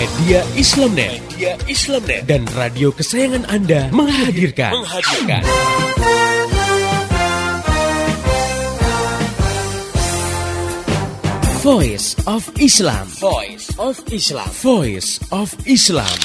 Media Islamnet, Media Islamnet dan radio kesayangan Anda menghadirkan, menghadirkan. Voice of Islam. Voice of Islam. Voice of Islam.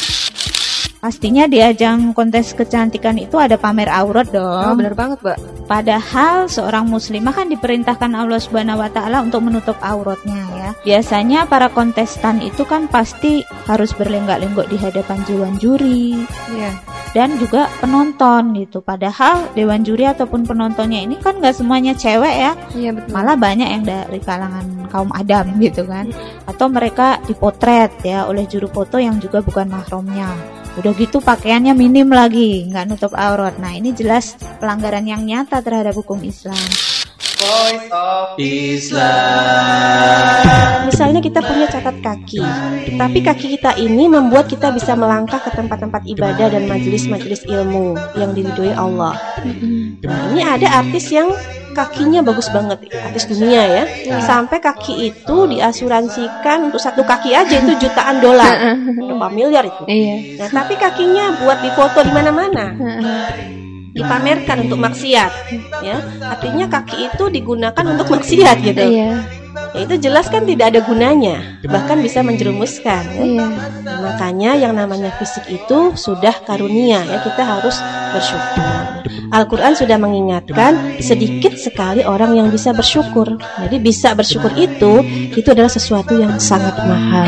Pastinya di ajang kontes kecantikan itu ada pamer aurat dong. Oh, bener banget, Mbak. Padahal seorang muslimah kan diperintahkan Allah Subhanahu wa taala untuk menutup auratnya ya. Biasanya para kontestan itu kan pasti harus berlenggak-lenggok di hadapan dewan juri. Iya. Dan juga penonton gitu. Padahal dewan juri ataupun penontonnya ini kan nggak semuanya cewek ya. Iya, betul. Malah banyak yang dari kalangan kaum adam gitu kan. Atau mereka dipotret ya oleh juru foto yang juga bukan mahramnya. Udah gitu pakaiannya minim lagi, nggak nutup aurat. Nah ini jelas pelanggaran yang nyata terhadap hukum Islam. Voice of Misalnya kita punya catat kaki, tapi kaki kita ini membuat kita bisa melangkah ke tempat-tempat ibadah dan majelis-majelis ilmu yang diridhoi Allah. Nah, ini ada artis yang kakinya bagus banget, artis dunia ya. Sampai kaki itu diasuransikan untuk satu kaki aja itu jutaan dolar, berapa miliar itu. Iya. Nah, tapi kakinya buat difoto di mana-mana dipamerkan untuk maksiat ya artinya kaki itu digunakan untuk maksiat gitu Iya. Ya itu jelas kan tidak ada gunanya bahkan bisa menjerumuskan. Ya. Makanya yang namanya fisik itu sudah karunia ya kita harus bersyukur. Al-Quran sudah mengingatkan sedikit sekali orang yang bisa bersyukur. Jadi bisa bersyukur itu itu adalah sesuatu yang sangat mahal.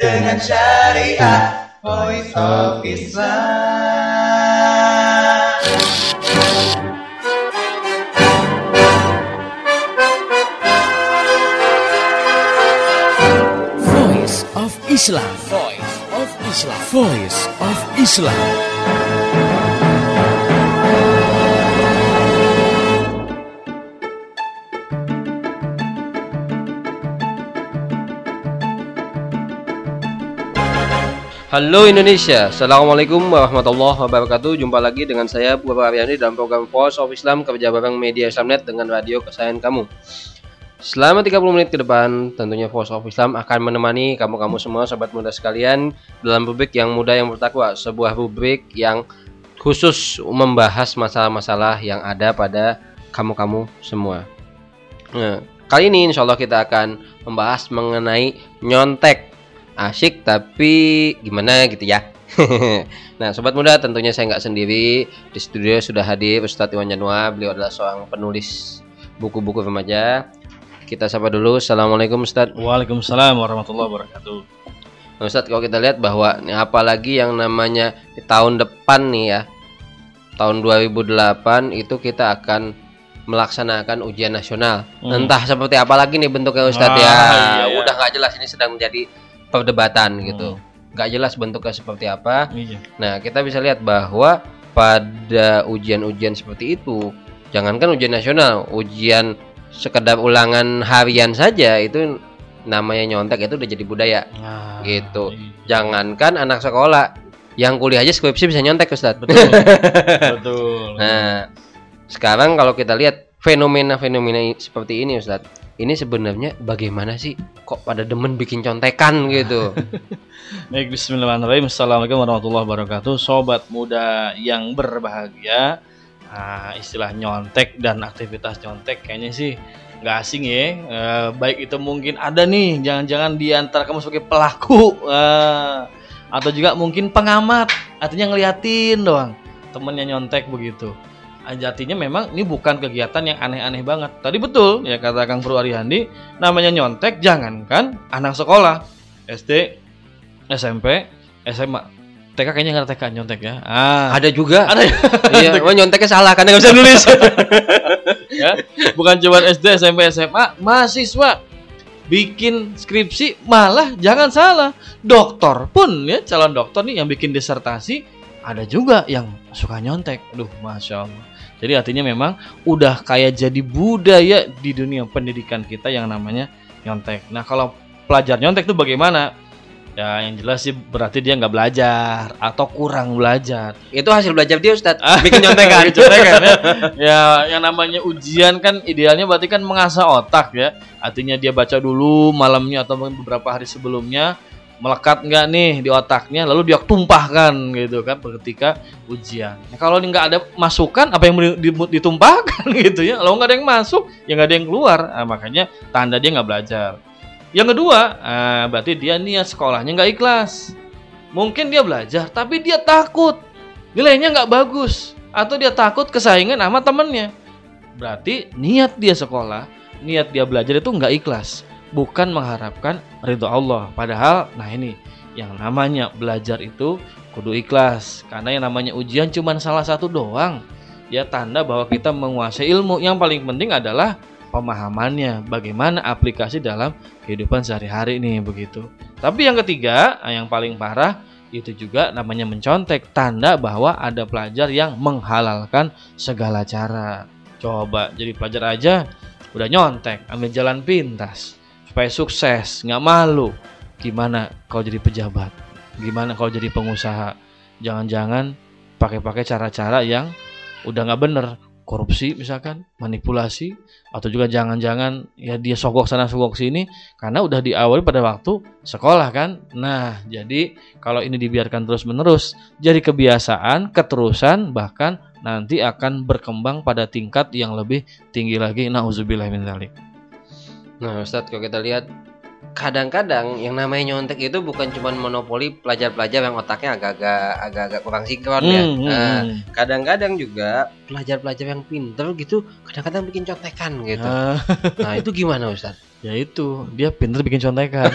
Dengan syariah Voice of Islam Islam. Voice of Islam. Voice of Islam. Halo Indonesia, Assalamualaikum warahmatullahi wabarakatuh Jumpa lagi dengan saya Bapak Ariani dalam program Voice of Islam Kerja bareng Media Islamnet dengan radio kesayangan kamu Selama 30 menit ke depan, tentunya Voice of Islam akan menemani kamu-kamu semua sobat muda sekalian Dalam rubrik yang muda yang bertakwa Sebuah rubrik yang khusus membahas masalah-masalah yang ada pada kamu-kamu semua Nah, kali ini insya Allah kita akan membahas mengenai nyontek asik tapi gimana gitu ya. nah, sobat muda tentunya saya nggak sendiri di studio sudah hadir Ustadz Iwan Janua. Beliau adalah seorang penulis buku-buku remaja. Kita sapa dulu. Assalamualaikum Ustadz. Waalaikumsalam warahmatullahi wabarakatuh. Nah, Ustadz kalau kita lihat bahwa apalagi yang namanya di tahun depan nih ya, tahun 2008 itu kita akan melaksanakan ujian nasional. Hmm. Entah seperti apa lagi nih bentuknya Ustadz Ah, ya. iya, iya. Udah nggak jelas ini sedang menjadi perdebatan gitu. Nggak jelas bentuknya seperti apa. Iya. Nah, kita bisa lihat bahwa pada ujian-ujian seperti itu, jangankan ujian nasional, ujian sekedar ulangan harian saja itu namanya nyontek itu udah jadi budaya. Nah, Gitu. iya. Jangankan anak sekolah, yang kuliah aja skripsi bisa nyontek Ustaz. Betul. Betul. Nah, sekarang kalau kita lihat fenomena-fenomena seperti ini Ustaz, ini sebenarnya bagaimana sih kok pada demen bikin contekan gitu? Baik, bismillahirrahmanirrahim. Assalamualaikum warahmatullahi wabarakatuh. Sobat muda yang berbahagia. Nah, istilah nyontek dan aktivitas nyontek kayaknya sih nggak asing ya. Eh, baik itu mungkin ada nih, jangan-jangan di antara kamu sebagai pelaku eh, atau juga mungkin pengamat, artinya ngeliatin doang temennya nyontek begitu. Ah, Artinya memang ini bukan kegiatan yang aneh-aneh banget. Tadi betul ya kata Kang Purwo Arihandi, namanya nyontek jangankan anak sekolah, SD, SMP, SMA. TK kayaknya nggak ada TK nyontek ya. Ah, Ada juga. ada Iya, oh, nyonteknya salah karena nggak bisa nulis. ya. Bukan cuma SD, SMP, SMA, mahasiswa bikin skripsi malah jangan salah. Dokter pun ya calon dokter nih yang bikin disertasi ada juga yang suka nyontek. Duh, masya Allah. Jadi artinya memang udah kayak jadi budaya di dunia pendidikan kita yang namanya nyontek. Nah kalau pelajar nyontek itu bagaimana? Ya yang jelas sih berarti dia nggak belajar atau kurang belajar. Itu hasil belajar dia Ustaz. Ah. Bikin nyontekan. Bikin contekan ya. ya yang namanya ujian kan idealnya berarti kan mengasah otak ya. Artinya dia baca dulu malamnya atau mungkin beberapa hari sebelumnya melekat nggak nih di otaknya lalu dia tumpahkan gitu kan ketika ujian. Nah, kalau ini nggak ada masukan apa yang ditumpahkan gitu ya. Kalau nggak ada yang masuk ya nggak ada yang keluar. Nah, makanya tanda dia nggak belajar. Yang kedua, ah, berarti dia niat sekolahnya nggak ikhlas. Mungkin dia belajar tapi dia takut nilainya nggak bagus atau dia takut kesaingan sama temennya. Berarti niat dia sekolah, niat dia belajar itu nggak ikhlas, bukan mengharapkan ridho Allah. Padahal, nah ini yang namanya belajar itu kudu ikhlas, karena yang namanya ujian cuma salah satu doang. Ya tanda bahwa kita menguasai ilmu. Yang paling penting adalah pemahamannya, bagaimana aplikasi dalam kehidupan sehari-hari nih begitu. Tapi yang ketiga, yang paling parah itu juga namanya mencontek, tanda bahwa ada pelajar yang menghalalkan segala cara. Coba jadi pelajar aja udah nyontek, ambil jalan pintas supaya sukses, nggak malu. Gimana kalau jadi pejabat? Gimana kalau jadi pengusaha? Jangan-jangan pakai-pakai cara-cara yang udah nggak bener, korupsi misalkan, manipulasi, atau juga jangan-jangan ya dia sogok sana sogok sini karena udah diawali pada waktu sekolah kan. Nah, jadi kalau ini dibiarkan terus-menerus jadi kebiasaan, keterusan bahkan nanti akan berkembang pada tingkat yang lebih tinggi lagi. Nauzubillah min. Nah, Ustadz kalau kita lihat kadang-kadang yang namanya nyontek itu bukan cuma monopoli pelajar-pelajar yang otaknya agak-agak agak-agak kurang sinkron ya. Hmm, Nah, hmm. kadang-kadang juga pelajar-pelajar yang pinter gitu kadang-kadang bikin contekan gitu. Ah, Nah, itu gimana Ustadz? ya itu, dia pinter bikin contekan.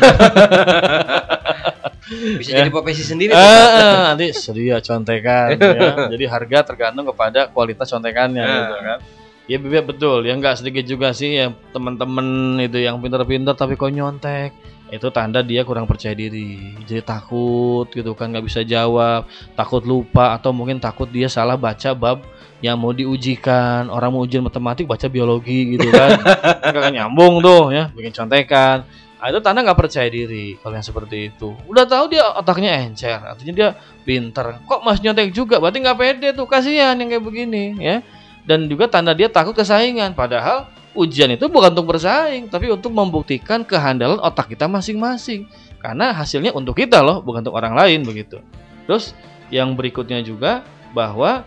Bisa Ya. jadi profesi sendiri tuh, Ustadz. ah, nanti sedia contekan ya. Jadi harga tergantung kepada kualitas contekannya Ah. gitu kan. Ya bebek betul, ya nggak sedikit juga sih ya teman-teman itu yang pintar-pintar tapi kok nyontek. Itu tanda dia kurang percaya diri. Jadi takut gitu kan nggak bisa jawab, takut lupa atau mungkin takut dia salah baca bab yang mau diujikan. Orang mau ujian matematik baca biologi gitu kan. Nggak nyambung tuh ya, bikin contekan. Nah, itu tanda nggak percaya diri kalau yang seperti itu. Udah tahu dia otaknya encer, artinya dia pinter. Kok mas nyontek juga? Berarti nggak pede tuh, kasihan yang kayak begini ya. Dan juga tanda dia takut kesaingan. Padahal ujian itu bukan untuk bersaing, tapi untuk membuktikan kehandalan otak kita masing-masing. Karena hasilnya untuk kita loh, bukan untuk orang lain begitu. Terus yang berikutnya juga bahwa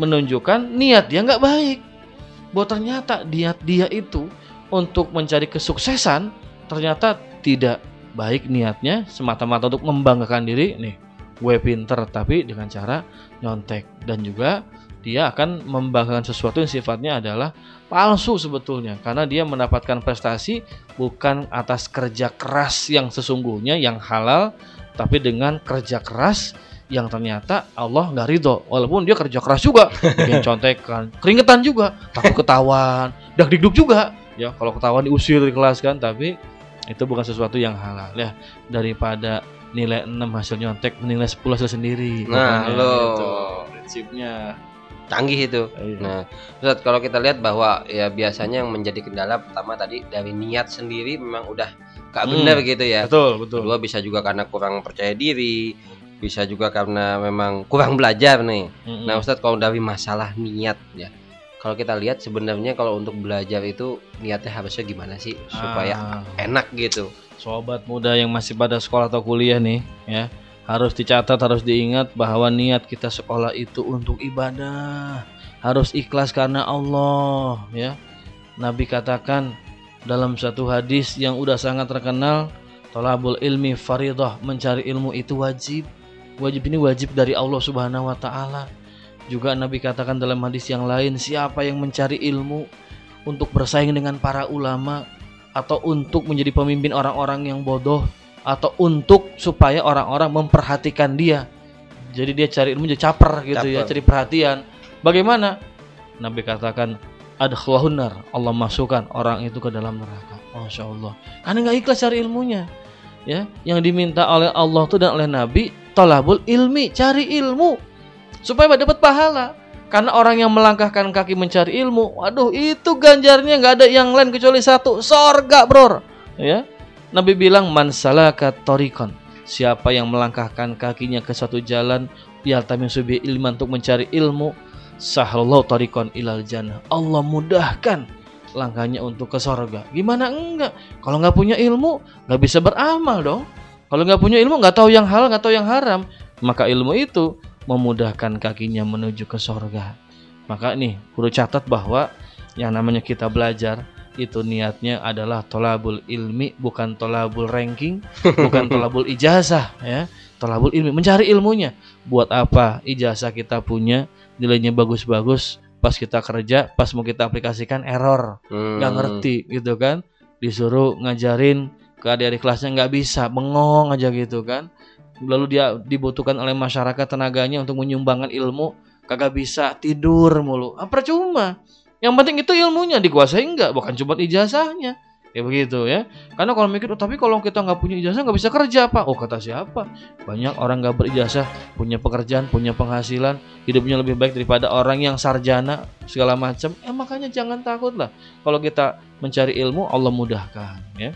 menunjukkan niat dia nggak baik. Bahwa ternyata niat dia itu untuk mencari kesuksesan ternyata tidak baik niatnya semata-mata untuk membanggakan diri nih gue pinter tapi dengan cara nyontek dan juga dia akan membanggakan sesuatu yang sifatnya adalah palsu sebetulnya. Karena dia mendapatkan prestasi bukan atas kerja keras yang sesungguhnya yang halal tapi dengan kerja keras yang ternyata Allah nggak ridho. Walaupun dia kerja keras juga bikin contekan keringetan juga takut ketahuan dak dikduk juga. Ya kalau ketahuan diusir di kelas kan tapi itu bukan sesuatu yang halal ya. Daripada nilai 6 hasil nyontek menilai 10 hasil sendiri. Nah, lo. itu prinsipnya Canggih itu. Iya. Nah, Ustadz, kalau kita lihat bahwa ya biasanya yang menjadi kendala pertama tadi dari niat sendiri memang udah gak Hmm. benar gitu ya. betul betul Kedua bisa juga karena kurang percaya diri, bisa juga karena memang kurang belajar nih. Mm-mm. Nah, Ustadz kalau dari masalah niat ya. Kalau kita lihat sebenarnya kalau untuk belajar itu niatnya harusnya gimana sih supaya Ah. enak gitu. sobat muda yang masih pada sekolah atau kuliah nih ya harus dicatat harus diingat bahwa niat kita sekolah itu untuk ibadah. Harus ikhlas karena Allah ya. Nabi katakan dalam satu hadis yang udah sangat terkenal tolabul ilmi faridah mencari ilmu itu wajib. Wajib ini wajib dari Allah subhanahu wa ta'ala. Juga Nabi katakan dalam hadis yang lain siapa yang mencari ilmu untuk bersaing dengan para ulama atau untuk menjadi pemimpin orang-orang yang bodoh atau untuk supaya orang-orang memperhatikan dia. Jadi dia cari ilmu jadi caper gitu ya, Caper. cari perhatian. Bagaimana? Nabi katakan adkhawahunar Allah masukkan orang itu ke dalam neraka. Masya Allah. Karena nggak ikhlas cari ilmunya. Ya, yang diminta oleh Allah tuh dan oleh Nabi tolabul ilmi, cari ilmu supaya dapat pahala. Karena orang yang melangkahkan kaki mencari ilmu, waduh itu ganjarnya nggak ada yang lain kecuali satu, sorga bro. Ya, Nabi bilang man salaka torikon. siapa yang melangkahkan kakinya ke suatu jalan yaltamisu bi ilman untuk mencari ilmu sahallallahu tariqan ilal jannah. Allah mudahkan langkahnya untuk ke sorga. Gimana? Enggak. Kalau nggak punya ilmu nggak bisa beramal dong. Kalau nggak punya ilmu nggak tahu yang halal nggak tahu yang haram. Maka ilmu itu memudahkan kakinya menuju ke sorga. Maka nih perlu catat bahwa yang namanya kita belajar itu niatnya adalah tolabul ilmi bukan tolabul ranking bukan tolabul ijazah ya. Tolabul ilmi mencari ilmunya. Buat apa ijazah kita punya? Nilainya bagus-bagus pas kita kerja pas mau kita aplikasikan error. Hmm. nggak ngerti gitu kan. Disuruh ngajarin ke adik-adik kelasnya nggak bisa bengong aja gitu kan. Lalu dia dibutuhkan oleh masyarakat tenaganya untuk menyumbangkan ilmu kagak bisa tidur mulu. Ah, percuma yang penting itu ilmunya dikuasai enggak? Bukan cuma ijazahnya. Ya begitu ya. Karena kalau mikir "Oh, tapi kalau kita nggak punya ijazah nggak bisa kerja pak. Oh kata siapa? Banyak orang nggak berijazah punya pekerjaan punya penghasilan hidupnya lebih baik daripada orang yang sarjana segala macam. Eh makanya jangan takut lah kalau kita mencari ilmu Allah mudahkan ya.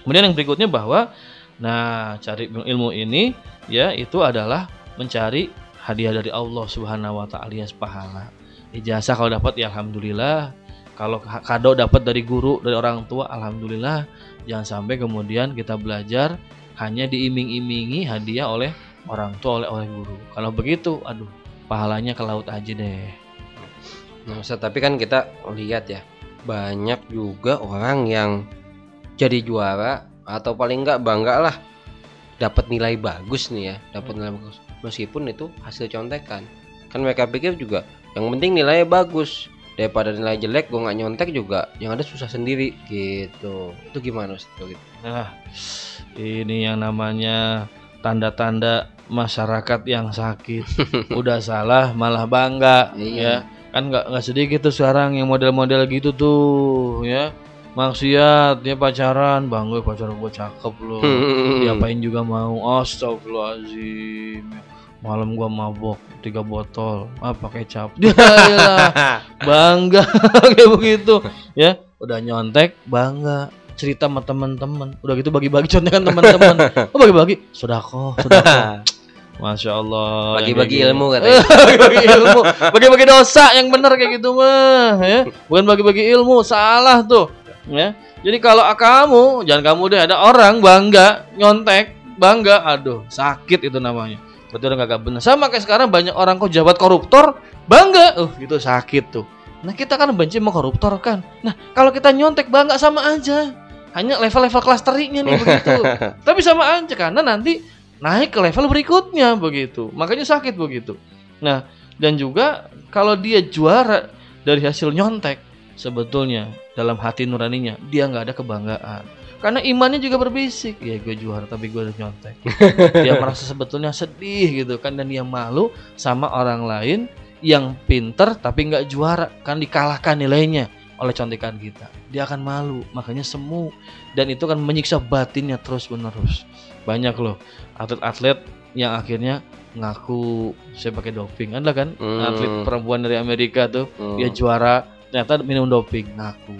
Kemudian yang berikutnya bahwa nah cari ilmu ini ya itu adalah mencari hadiah dari Allah Subhanahu wa taala alias pahala ijazah kalau dapat ya alhamdulillah. Kalau ka- kado dapat dari guru dari orang tua alhamdulillah. Jangan sampai kemudian kita belajar hanya diiming-imingi hadiah oleh orang tua oleh oleh guru. Kalau begitu aduh pahalanya ke laut aja deh. Nah, Ustaz, tapi kan kita lihat ya banyak juga orang yang jadi juara atau paling enggak bangga lah dapat nilai bagus nih ya, dapat nilai bagus. Meskipun itu hasil contekan. Kan mereka pikir juga yang penting nilainya bagus daripada nilai jelek gue nggak nyontek juga yang ada susah sendiri gitu. Itu gimana Ustaz? kalau gitu? Nah, ini yang namanya tanda-tanda masyarakat yang sakit. Udah salah malah bangga, Iya. ya. Kan nggak nggak sedikit tuh sekarang yang model-model gitu tuh, ya. Maksiat, dia pacaran, bangga pacaran gue cakep loh. Diapain juga mau. Astagfirullahaladzim. Malam gua mabok tiga botol apa kecap. Ya elah, bangga kayak begitu, ya. Udah nyontek, bangga cerita sama teman-teman. Udah gitu bagi-bagi contekan teman-teman. Oh bagi-bagi, sodako, sodako. Masya Allah. Bagi-bagi gitu. ilmu katanya. bagi-bagi ilmu, bagi-bagi dosa yang benar kayak gitu mah, ya. Bukan bagi-bagi ilmu, salah tuh, ya. Jadi kalau kamu, jangan kamu deh ada orang bangga nyontek, bangga, aduh sakit itu namanya. Betul nggak benar. Sama kayak sekarang banyak orang kok jabat koruptor, bangga, uh gitu sakit tuh. Nah kita kan benci sama koruptor kan. Nah kalau kita nyontek bangga sama aja. Hanya level-level kelas terinya nih begitu. Tapi sama aja karena nanti naik ke level berikutnya begitu. Makanya sakit begitu. Nah, dan juga kalau dia juara dari hasil nyontek, sebetulnya dalam hati nuraninya dia nggak ada kebanggaan. Karena imannya juga berbisik, ya gue juara tapi gue udah nyontek. dia merasa sebetulnya sedih gitu kan dan dia malu sama orang lain yang pinter tapi nggak juara kan dikalahkan nilainya oleh contekan kita. Dia akan malu, makanya semu dan itu kan menyiksa batinnya terus menerus. Banyak loh atlet-atlet yang akhirnya ngaku saya pakai doping ada kan Hmm. atlet perempuan dari Amerika tuh Hmm. dia juara ternyata minum doping ngaku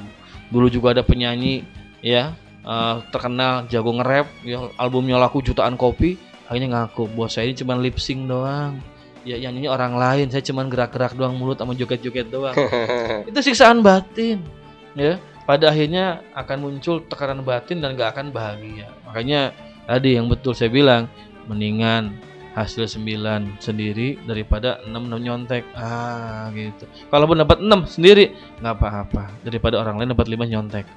dulu juga ada penyanyi ya eh, terkenal jago nge-rap ya albumnya laku jutaan kopi. Akhirnya ngaku bahwa saya ini cuma lip sync doang. Ya yang nyanyi orang lain saya cuma gerak-gerak doang mulut sama joget-joget doang. Itu siksaan batin ya. Pada akhirnya akan muncul tekanan batin dan gak akan bahagia. Makanya tadi yang betul saya bilang mendingan hasil 9 sendiri daripada 6 nyontek ah gitu kalaupun dapat 6 sendiri nggak apa-apa daripada orang lain dapat 5 nyontek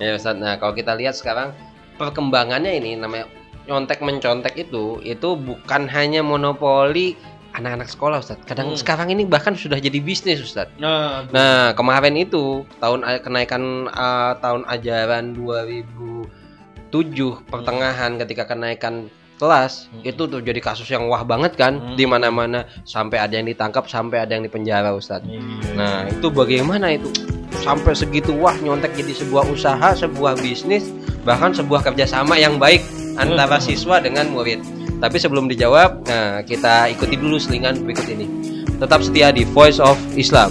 ya Ustaz, nah kalau kita lihat sekarang perkembangannya ini namanya nyontek mencontek itu itu bukan hanya monopoli anak-anak sekolah Ustaz. Kadang Hmm. sekarang ini bahkan sudah jadi bisnis Ustaz. nah Nah, kemarin itu tahun a- kenaikan uh, tahun ajaran 2007 pertengahan ketika kenaikan kelas Hmm. itu tuh jadi kasus yang wah banget kan Hmm. di mana-mana sampai ada yang ditangkap sampai ada yang dipenjara Ustadz. Iya. Nah, itu bagaimana itu? Sampai segitu wah nyontek jadi sebuah usaha, sebuah bisnis, bahkan sebuah kerjasama yang baik antara siswa dengan murid. Tapi sebelum dijawab, nah kita ikuti dulu selingan berikut ini. Tetap setia di Voice of Islam.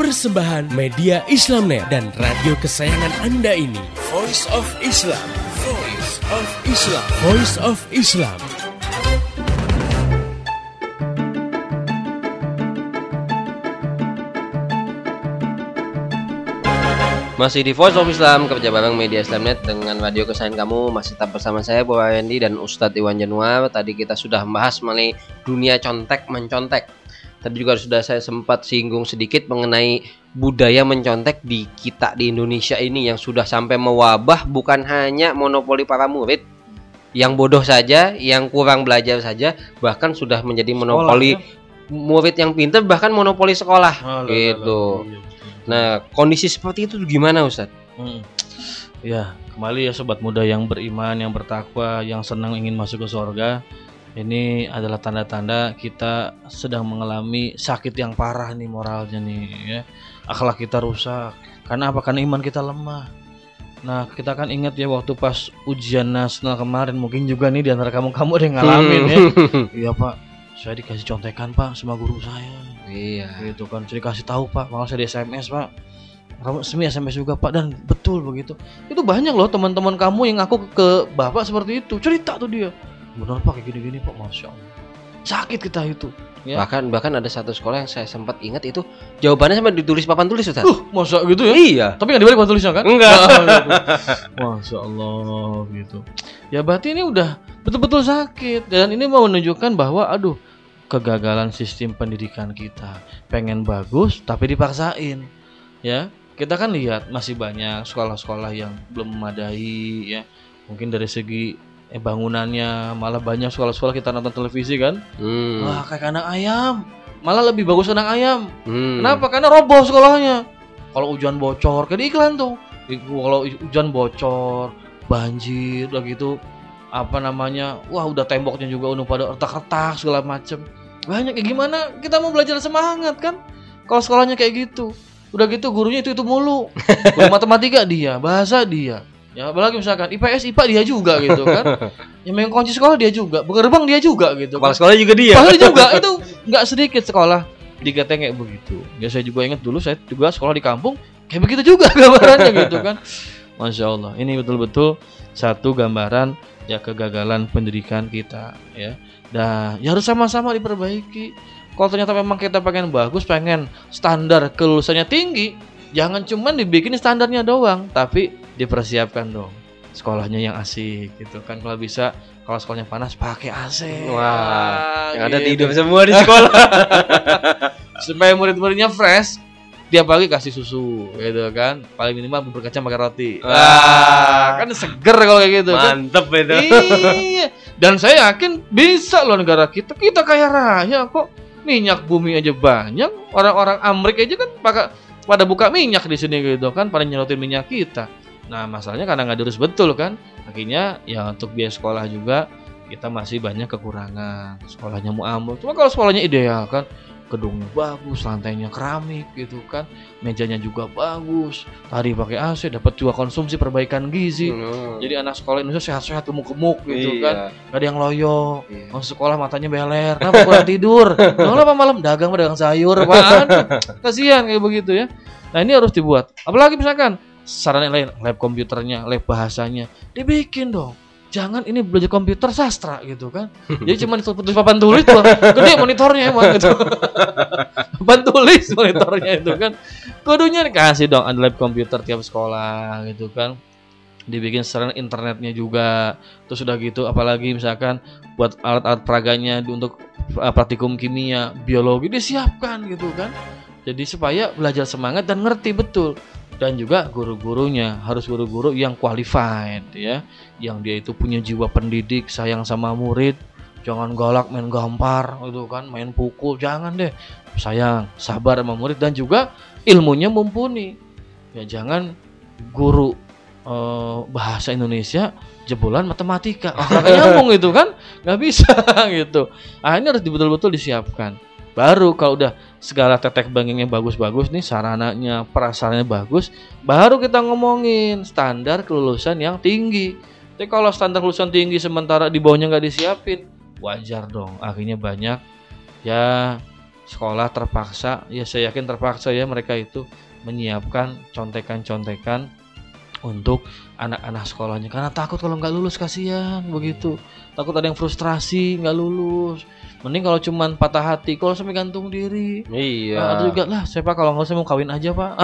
Persembahan media Islamnet dan radio kesayangan Anda ini. Voice of Islam. Voice of Islam. Voice of Islam. Masih di Voice of Islam kerja bareng media Islamnet dengan radio kesayangan kamu masih tetap bersama saya Bapak Wendy dan Ustadz Iwan Januar. Tadi kita sudah membahas mengenai dunia contek mencontek. Tadi juga sudah saya sempat singgung sedikit mengenai budaya mencontek di kita di Indonesia ini yang sudah sampai mewabah bukan hanya monopoli para murid yang bodoh saja, yang kurang belajar saja, bahkan sudah menjadi monopoli ya? murid yang pintar bahkan monopoli sekolah Oh, gitu. Iya. Nah, kondisi seperti itu gimana Ustaz? Hmm. Ya, kembali ya sobat muda yang beriman, yang bertakwa, yang senang ingin masuk ke surga. Ini adalah tanda-tanda kita sedang mengalami sakit yang parah nih moralnya nih ya. Akhlak kita rusak. Karena apa? Karena iman kita lemah. Nah, kita kan ingat ya waktu pas ujian nasional kemarin, mungkin juga nih di antara kamu-kamu ada yang ngalamin ya. Iya, Pak. Saya dikasih contekan, Pak, sama guru saya Iya. gitu kan jadi kasih tahu pak malah saya di sms pak kamu semi sms juga pak dan betul begitu itu banyak loh teman-teman kamu yang aku ke bapak seperti itu cerita tuh dia benar pak kayak gini-gini pak. Masya allah. Sakit kita itu. Ya. Bahkan bahkan ada satu sekolah yang saya sempat ingat itu jawabannya sampai ditulis papan tulis Ustaz. uh masa gitu ya? Iya. tapi nggak dibalik buat tulisnya kan? Enggak. masya allah gitu. Ya berarti ini udah betul-betul sakit. Dan ini mau menunjukkan bahwa aduh kegagalan sistem pendidikan kita. Pengen bagus tapi dipaksain. Ya kita kan lihat masih banyak sekolah-sekolah yang belum memadai ya. Mungkin dari segi eh, bangunannya malah banyak sekolah-sekolah kita nonton televisi kan Hmm. wah kayak kandang ayam malah lebih bagus kandang ayam Hmm. Kenapa? Karena roboh sekolahnya. Kalau hujan bocor, kayak di iklan tuh. Kalau hujan bocor, banjir, udah gitu apa namanya? Wah, udah temboknya juga udah pada retak-retak segala macem. Banyak kayak gimana? Kita mau belajar semangat kan? Kalau sekolahnya kayak gitu. Udah gitu gurunya itu itu mulu. Guru matematika dia, bahasa dia. Ya, apalagi misalkan IPS IPA dia juga gitu kan. Yang main kunci sekolah dia juga, gerbang dia juga gitu. Kepala kan. sekolah juga dia. Padahal juga itu nggak sedikit sekolah dikatakan kayak begitu. Ya saya juga ingat dulu saya juga sekolah di kampung kayak begitu juga gambarannya gitu kan. Masya Allah, ini betul-betul satu gambaran ya kegagalan pendidikan kita ya. Nah, ya harus sama-sama diperbaiki. Kalau ternyata memang kita pengen bagus, pengen standar kelulusannya tinggi, jangan cuman dibikin standarnya doang, tapi dipersiapkan dong. Sekolahnya yang asik gitu kan. Kalau bisa kalau sekolahnya panas pakai AC Wah, Yang ada gitu. tidur semua di sekolah. supaya murid-muridnya fresh tiap pagi kasih susu gitu kan. Paling minimal bubur kacang pakai roti. Wah. kan seger kalau kayak gitu kan. Mantep itu. iya. Dan saya yakin bisa loh negara kita. Kita kaya raya kok. Minyak bumi aja banyak. Orang-orang Amerika aja kan pakai pada buka minyak di sini gitu kan. Pada nyelotin minyak kita nah masalahnya karena nggak diurus betul kan? Akhirnya ya untuk biaya sekolah juga kita masih banyak kekurangan. Sekolahnya muamul cuma kalau sekolahnya ideal kan? Gedungnya bagus lantainya keramik gitu kan? Mejanya juga bagus. Tadi pakai AC dapat juga konsumsi perbaikan gizi. Hmm. jadi anak sekolah Indonesia sehat-sehat gemuk-gemuk gitu Iya. kan? Gak ada yang loyo. Iya. Masuk sekolah matanya beler. Kenapa kurang tidur? Kenapa malam? Dagang dagang sayur. Apaan Kasihan kayak begitu ya. Nah ini harus dibuat. Apalagi misalkan Sarana yang lain Lab komputernya Lab bahasanya Dibikin dong. Jangan ini belajar komputer sastra gitu kan. Jadi cuma tulis papan tulis tuh Gede monitornya emang gitu. Papan tulis monitornya itu kan. Kudunya dikasih dong Ada lab komputer tiap sekolah gitu kan. Dibikin sarana internetnya juga. Terus udah gitu apalagi misalkan buat alat-alat peraganya untuk uh, praktikum kimia biologi disiapkan gitu kan. Jadi supaya belajar semangat dan ngerti betul dan juga guru-gurunya harus guru-guru yang qualified ya. Yang dia itu punya jiwa pendidik sayang sama murid. Jangan galak main gampar gitu kan main pukul. Jangan deh. Sayang sabar sama murid. Dan juga ilmunya mumpuni. Ya jangan guru eh, bahasa Indonesia jebolan matematika. Oh, nyambung itu kan? Nggak bisa gitu. Ah ini harus betul-betul disiapkan baru kalau udah segala tetek bangingnya bagus-bagus nih sarananya perasaannya bagus baru kita ngomongin standar kelulusan yang tinggi. Tapi kalau standar kelulusan tinggi sementara di bawahnya nggak disiapin wajar dong. Akhirnya banyak ya sekolah terpaksa ya saya yakin terpaksa ya mereka itu menyiapkan contekan-contekan untuk anak-anak sekolahnya. Karena takut kalau nggak lulus kasihan begitu. Takut ada yang frustrasi nggak lulus. Mending kalau cuman patah hati kalau sampai gantung diri. Iya. Nah, ada juga lah saya pak kalau nggak usah mau kawin aja pak.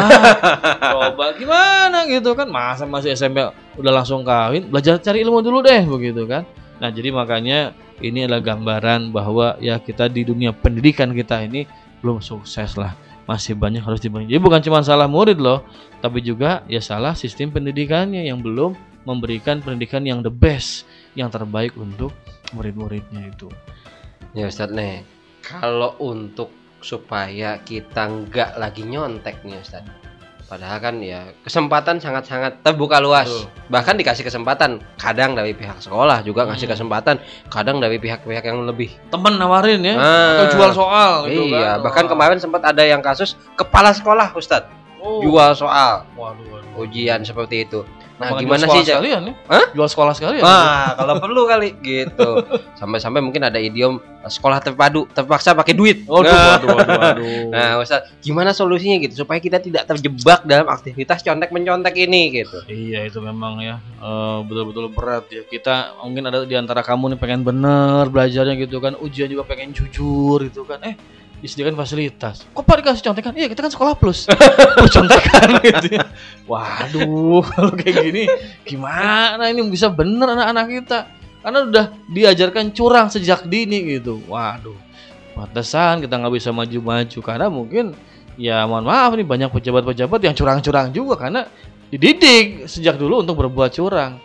Ah, coba gimana gitu kan. Masa masih SMP udah langsung kawin belajar cari ilmu dulu deh begitu kan. Nah jadi makanya ini adalah gambaran bahwa ya kita di dunia pendidikan kita ini belum sukses lah masih banyak harus dibenahi. Jadi bukan cuma salah murid loh, tapi juga ya salah sistem pendidikannya yang belum memberikan pendidikan yang the best, yang terbaik untuk murid-muridnya itu. Ya Ustadz nih, kalau untuk supaya kita nggak lagi nyontek nih Ustadz. Padahal kan ya kesempatan sangat-sangat terbuka luas. Betul. Bahkan dikasih kesempatan, kadang dari pihak sekolah juga ngasih Hmm. kesempatan, kadang dari pihak-pihak yang lebih. Temen nawarin ya, Ah, atau jual soal gitu iya, kan. bahkan kemarin sempat ada yang kasus kepala sekolah Ustadz Oh. jual soal Waduh, waduh. ujian seperti itu. Nah, gimana jual sih? sekalian ya? Hah? Jual sekolah sekalian. Wah, kalau perlu kali gitu. Sampai-sampai mungkin ada idiom sekolah terpadu, terpaksa pakai duit. Waduh, Nah. waduh, waduh, waduh. Nah, Ustaz, gimana solusinya gitu supaya kita tidak terjebak dalam aktivitas contek mencontek ini gitu. Iya itu memang ya eh, betul-betul berat ya kita mungkin ada di antara kamu nih pengen bener belajarnya gitu kan ujian juga pengen jujur gitu kan eh disediakan fasilitas. Kok pak dikasih contekan? Iya kita kan sekolah plus. Plus contekan gitu. Ya. waduh kalau kayak gini gimana ini bisa bener anak-anak kita? Karena udah diajarkan curang sejak dini gitu. Waduh pantesan kita nggak bisa maju-maju. Karena mungkin ya mohon maaf nih banyak pejabat-pejabat yang curang-curang juga. Karena dididik sejak dulu untuk berbuat curang.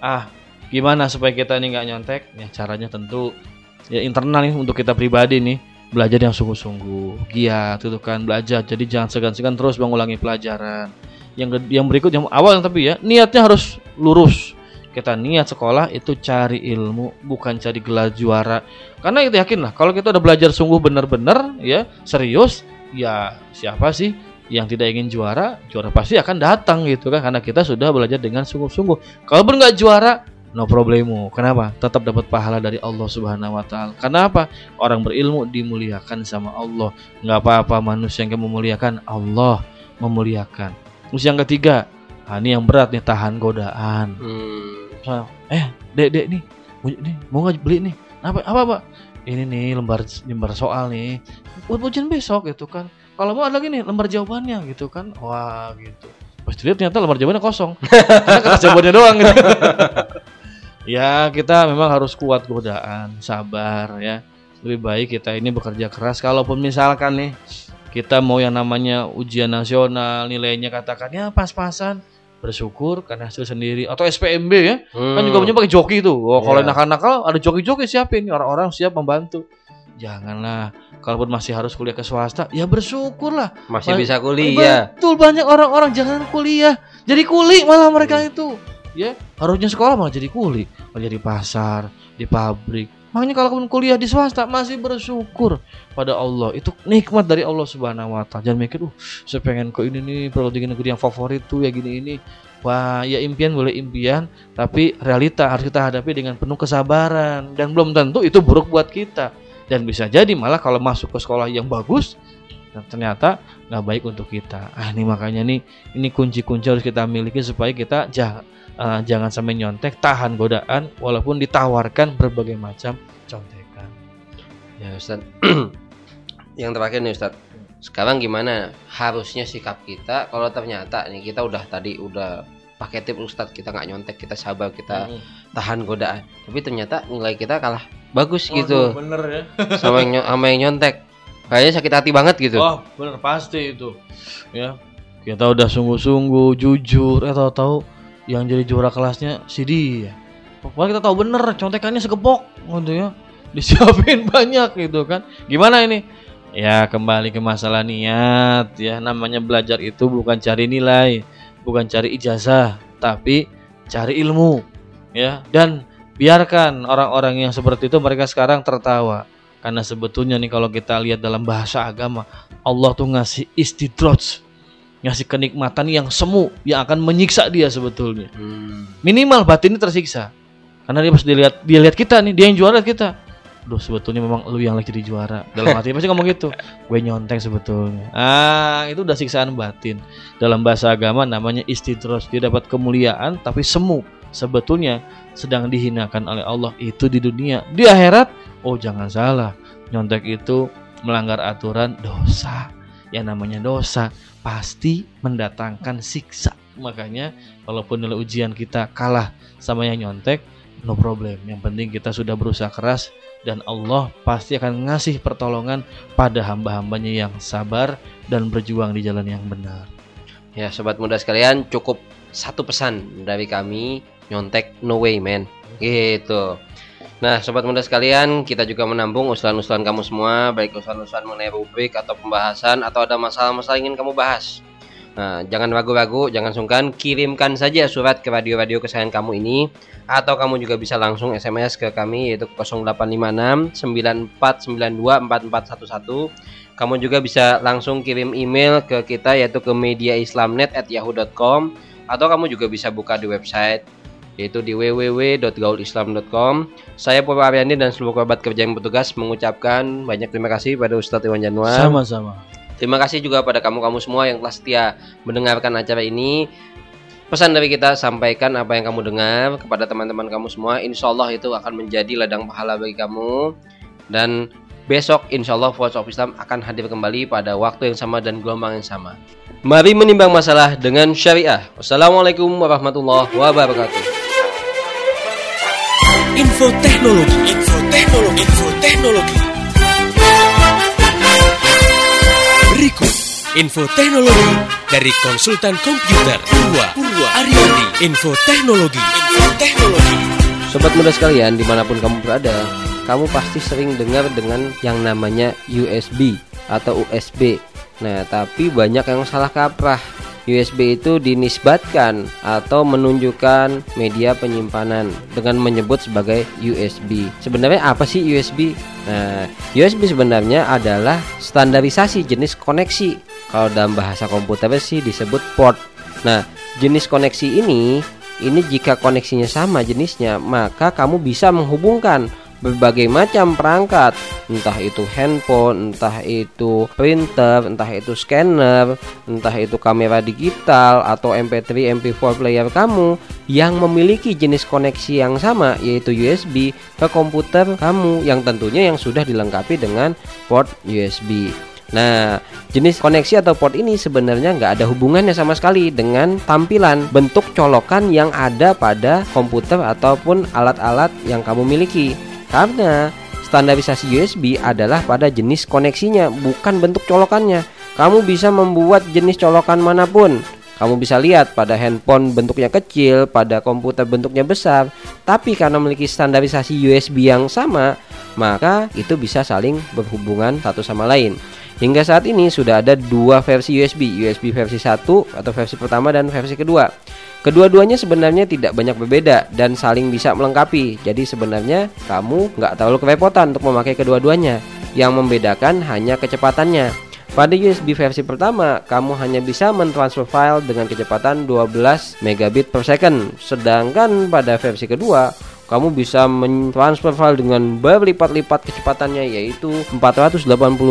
Ah, gimana supaya kita ini nggak nyontek? Ya caranya tentu ya internal nih untuk kita pribadi nih belajar yang sungguh-sungguh, giat itu kan belajar. Jadi jangan segan-segan terus mengulangi pelajaran. Yang yang berikut yang awal tapi ya niatnya harus lurus. Kita niat sekolah itu cari ilmu, bukan cari gelar juara. Karena itu yakin lah, kalau kita udah belajar sungguh benar-benar ya serius, ya siapa sih yang tidak ingin juara, juara pasti akan datang gitu kan karena kita sudah belajar dengan sungguh-sungguh. Kalaupun nggak juara, no problemo. Kenapa? Tetap dapat pahala dari Allah Subhanahu wa taala. Kenapa? Orang berilmu dimuliakan sama Allah. Nggak apa-apa manusia yang memuliakan, Allah memuliakan. Terus yang ketiga, ah, ini yang berat nih tahan godaan. Hmm. Misalnya, eh, Dek, Dek nih, mau, nih, mau nggak beli nih? Apa apa, Pak? Ini nih lembar lembar soal nih. Buat ujian besok gitu kan. Kalau mau ada lagi nih lembar jawabannya gitu kan. Wah, gitu. Pas dilihat ternyata lembar jawabannya kosong. Karena kertas jawabannya doang gitu. ya, kita memang harus kuat godaan, sabar ya. Lebih baik kita ini bekerja keras. Kalaupun misalkan nih kita mau yang namanya ujian nasional nilainya katakan ya pas-pasan. Bersyukur karena hasil sendiri. Atau SPMB ya. Kan juga punya pakai joki tuh. Oh, kalau Iya. nakal-nakal ada joki-joki siapin. Orang-orang siap membantu. Janganlah. Kalaupun masih harus kuliah ke swasta ya bersyukurlah. Masih Ba- bisa kuliah. betul banyak orang-orang jangan kuliah. Jadi kuli malah mereka itu ya harusnya sekolah malah jadi kuli malah jadi pasar di pabrik. Makanya kalau kuliah di swasta masih bersyukur pada Allah. Itu nikmat dari Allah Subhanahu Wa Taala. Jangan mikir uh saya pengen ke ini nih perguruan negeri yang favorit tuh ya gini ini. Wah ya impian boleh impian tapi realita harus kita hadapi dengan penuh kesabaran. Dan belum tentu itu buruk buat kita. Dan bisa jadi malah kalau masuk ke sekolah yang bagus dan ternyata nggak baik untuk kita. Ah ini makanya nih ini kunci-kunci harus kita miliki supaya kita jangan eh, jangan sampai nyontek tahan godaan walaupun ditawarkan berbagai macam contekan Ya Ustaz. yang terakhir nih Ustaz. Sekarang gimana harusnya sikap kita kalau ternyata nih kita udah tadi udah pakai tip Ustaz kita nggak nyontek kita sabar kita tahan godaan tapi ternyata nilai kita kalah bagus gitu bener ya sama yang sama yang nyontek kayaknya sakit hati banget gitu Oh, bener pasti itu. Ya. Kita udah sungguh-sungguh, jujur, eh tahu-tahu yang jadi juara kelasnya si dia. Pokoknya kita tahu bener contekannya segepok gitu ya. Disiapin banyak gitu kan. Gimana ini? Ya kembali ke masalah niat ya. Namanya belajar itu bukan cari nilai, bukan cari ijazah, tapi cari ilmu ya. Dan biarkan orang-orang yang seperti itu mereka sekarang tertawa karena sebetulnya nih kalau kita lihat dalam bahasa agama Allah tuh ngasih istidraj ngasih kenikmatan yang semu yang akan menyiksa dia sebetulnya. Hmm. minimal batinnya tersiksa. Karena dia pas dilihat dia lihat kita nih dia yang juara kita. Duh sebetulnya memang lu yang lagi jadi juara. Dalam hati pasti ngomong gitu. Gue nyonteng sebetulnya. Ah itu udah siksaan batin. Dalam bahasa agama namanya istidraj. Dia dapat kemuliaan tapi semu. Sebetulnya sedang dihinakan oleh Allah itu di dunia. Di akhirat oh jangan salah. Nyontek itu melanggar aturan dosa yang namanya dosa pasti mendatangkan siksa makanya walaupun nilai ujian kita kalah sama yang nyontek no problem yang penting kita sudah berusaha keras dan Allah pasti akan ngasih pertolongan pada hamba-hambanya yang sabar dan berjuang di jalan yang benar. Ya, sobat muda sekalian, cukup satu pesan dari kami, nyontek no way, man. Gitu. Nah, sobat muda sekalian, kita juga menampung usulan-usulan kamu semua, baik usulan-usulan mengenai rubrik atau pembahasan atau ada masalah-masalah ingin kamu bahas. Nah, jangan ragu-ragu, jangan sungkan, kirimkan saja surat ke radio-radio kesayangan kamu ini atau kamu juga bisa langsung SMS ke kami yaitu 0856 9492 4411. Kamu juga bisa langsung kirim email ke kita yaitu ke mediaislamnet@yahoo.com atau kamu juga bisa buka di website yaitu di www.gaulislam.com. Saya Purwa Aryandi dan seluruh kerabat kerja yang bertugas mengucapkan banyak terima kasih pada Ustadz Iwan Januar. Sama-sama. Terima kasih juga pada kamu-kamu semua yang telah setia mendengarkan acara ini. Pesan dari kita sampaikan apa yang kamu dengar kepada teman-teman kamu semua. Insya Allah itu akan menjadi ladang pahala bagi kamu. Dan besok insya Allah Voice of Islam akan hadir kembali pada waktu yang sama dan gelombang yang sama. Mari menimbang masalah dengan syariah. Wassalamualaikum warahmatullahi wabarakatuh. Info teknologi, info teknologi, info teknologi. Berikut info teknologi dari konsultan komputer Purwa Purwa Ariandi. Info teknologi, info teknologi. Sobat muda sekalian, di mana pun kamu berada, kamu pasti sering dengar dengan yang namanya USB atau USB. Nah, tapi banyak yang salah kaprah. USB itu dinisbatkan atau menunjukkan media penyimpanan dengan menyebut sebagai USB. Sebenarnya apa sih USB? Nah, USB sebenarnya adalah standarisasi jenis koneksi. Kalau dalam bahasa komputer sih disebut port. Nah, jenis koneksi ini ini jika koneksinya sama jenisnya, maka kamu bisa menghubungkan berbagai macam perangkat, entah itu handphone, entah itu printer, entah itu scanner, entah itu kamera digital atau MP3, MP4 player kamu yang memiliki jenis koneksi yang sama yaitu USB ke komputer kamu yang tentunya yang sudah dilengkapi dengan port USB. Nah, jenis koneksi atau port ini sebenarnya nggak ada hubungannya sama sekali dengan tampilan bentuk colokan yang ada pada komputer ataupun alat-alat yang kamu miliki. Karena standarisasi USB adalah pada jenis koneksinya, bukan bentuk colokannya. Kamu bisa membuat jenis colokan mana pun. Kamu bisa lihat pada handphone bentuknya kecil, pada komputer bentuknya besar, tapi karena memiliki standarisasi USB yang sama, maka itu bisa saling berhubungan satu sama lain. Hingga saat ini sudah ada dua versi USB, USB versi 1 atau versi pertama dan versi kedua. Kedua-duanya sebenarnya tidak banyak berbeda dan saling bisa melengkapi. Jadi sebenarnya kamu nggak terlalu kerepotan untuk memakai kedua-duanya. Yang membedakan hanya kecepatannya. Pada USB versi pertama, kamu hanya bisa mentransfer file dengan kecepatan 12 megabit per second. Sedangkan pada versi kedua, kamu bisa mentransfer file dengan berlipat-lipat kecepatannya yaitu 480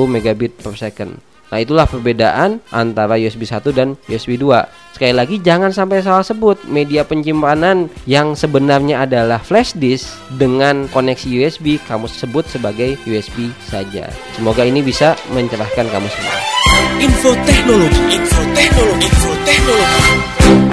megabit per second. Nah, itulah perbedaan antara USB 1 dan USB 2. Sekali lagi jangan sampai salah sebut media penyimpanan yang sebenarnya adalah flash disk dengan koneksi USB kamu sebut sebagai USB saja. Semoga ini bisa mencerahkan kamu semua. Info teknologi, info teknologi, info teknologi.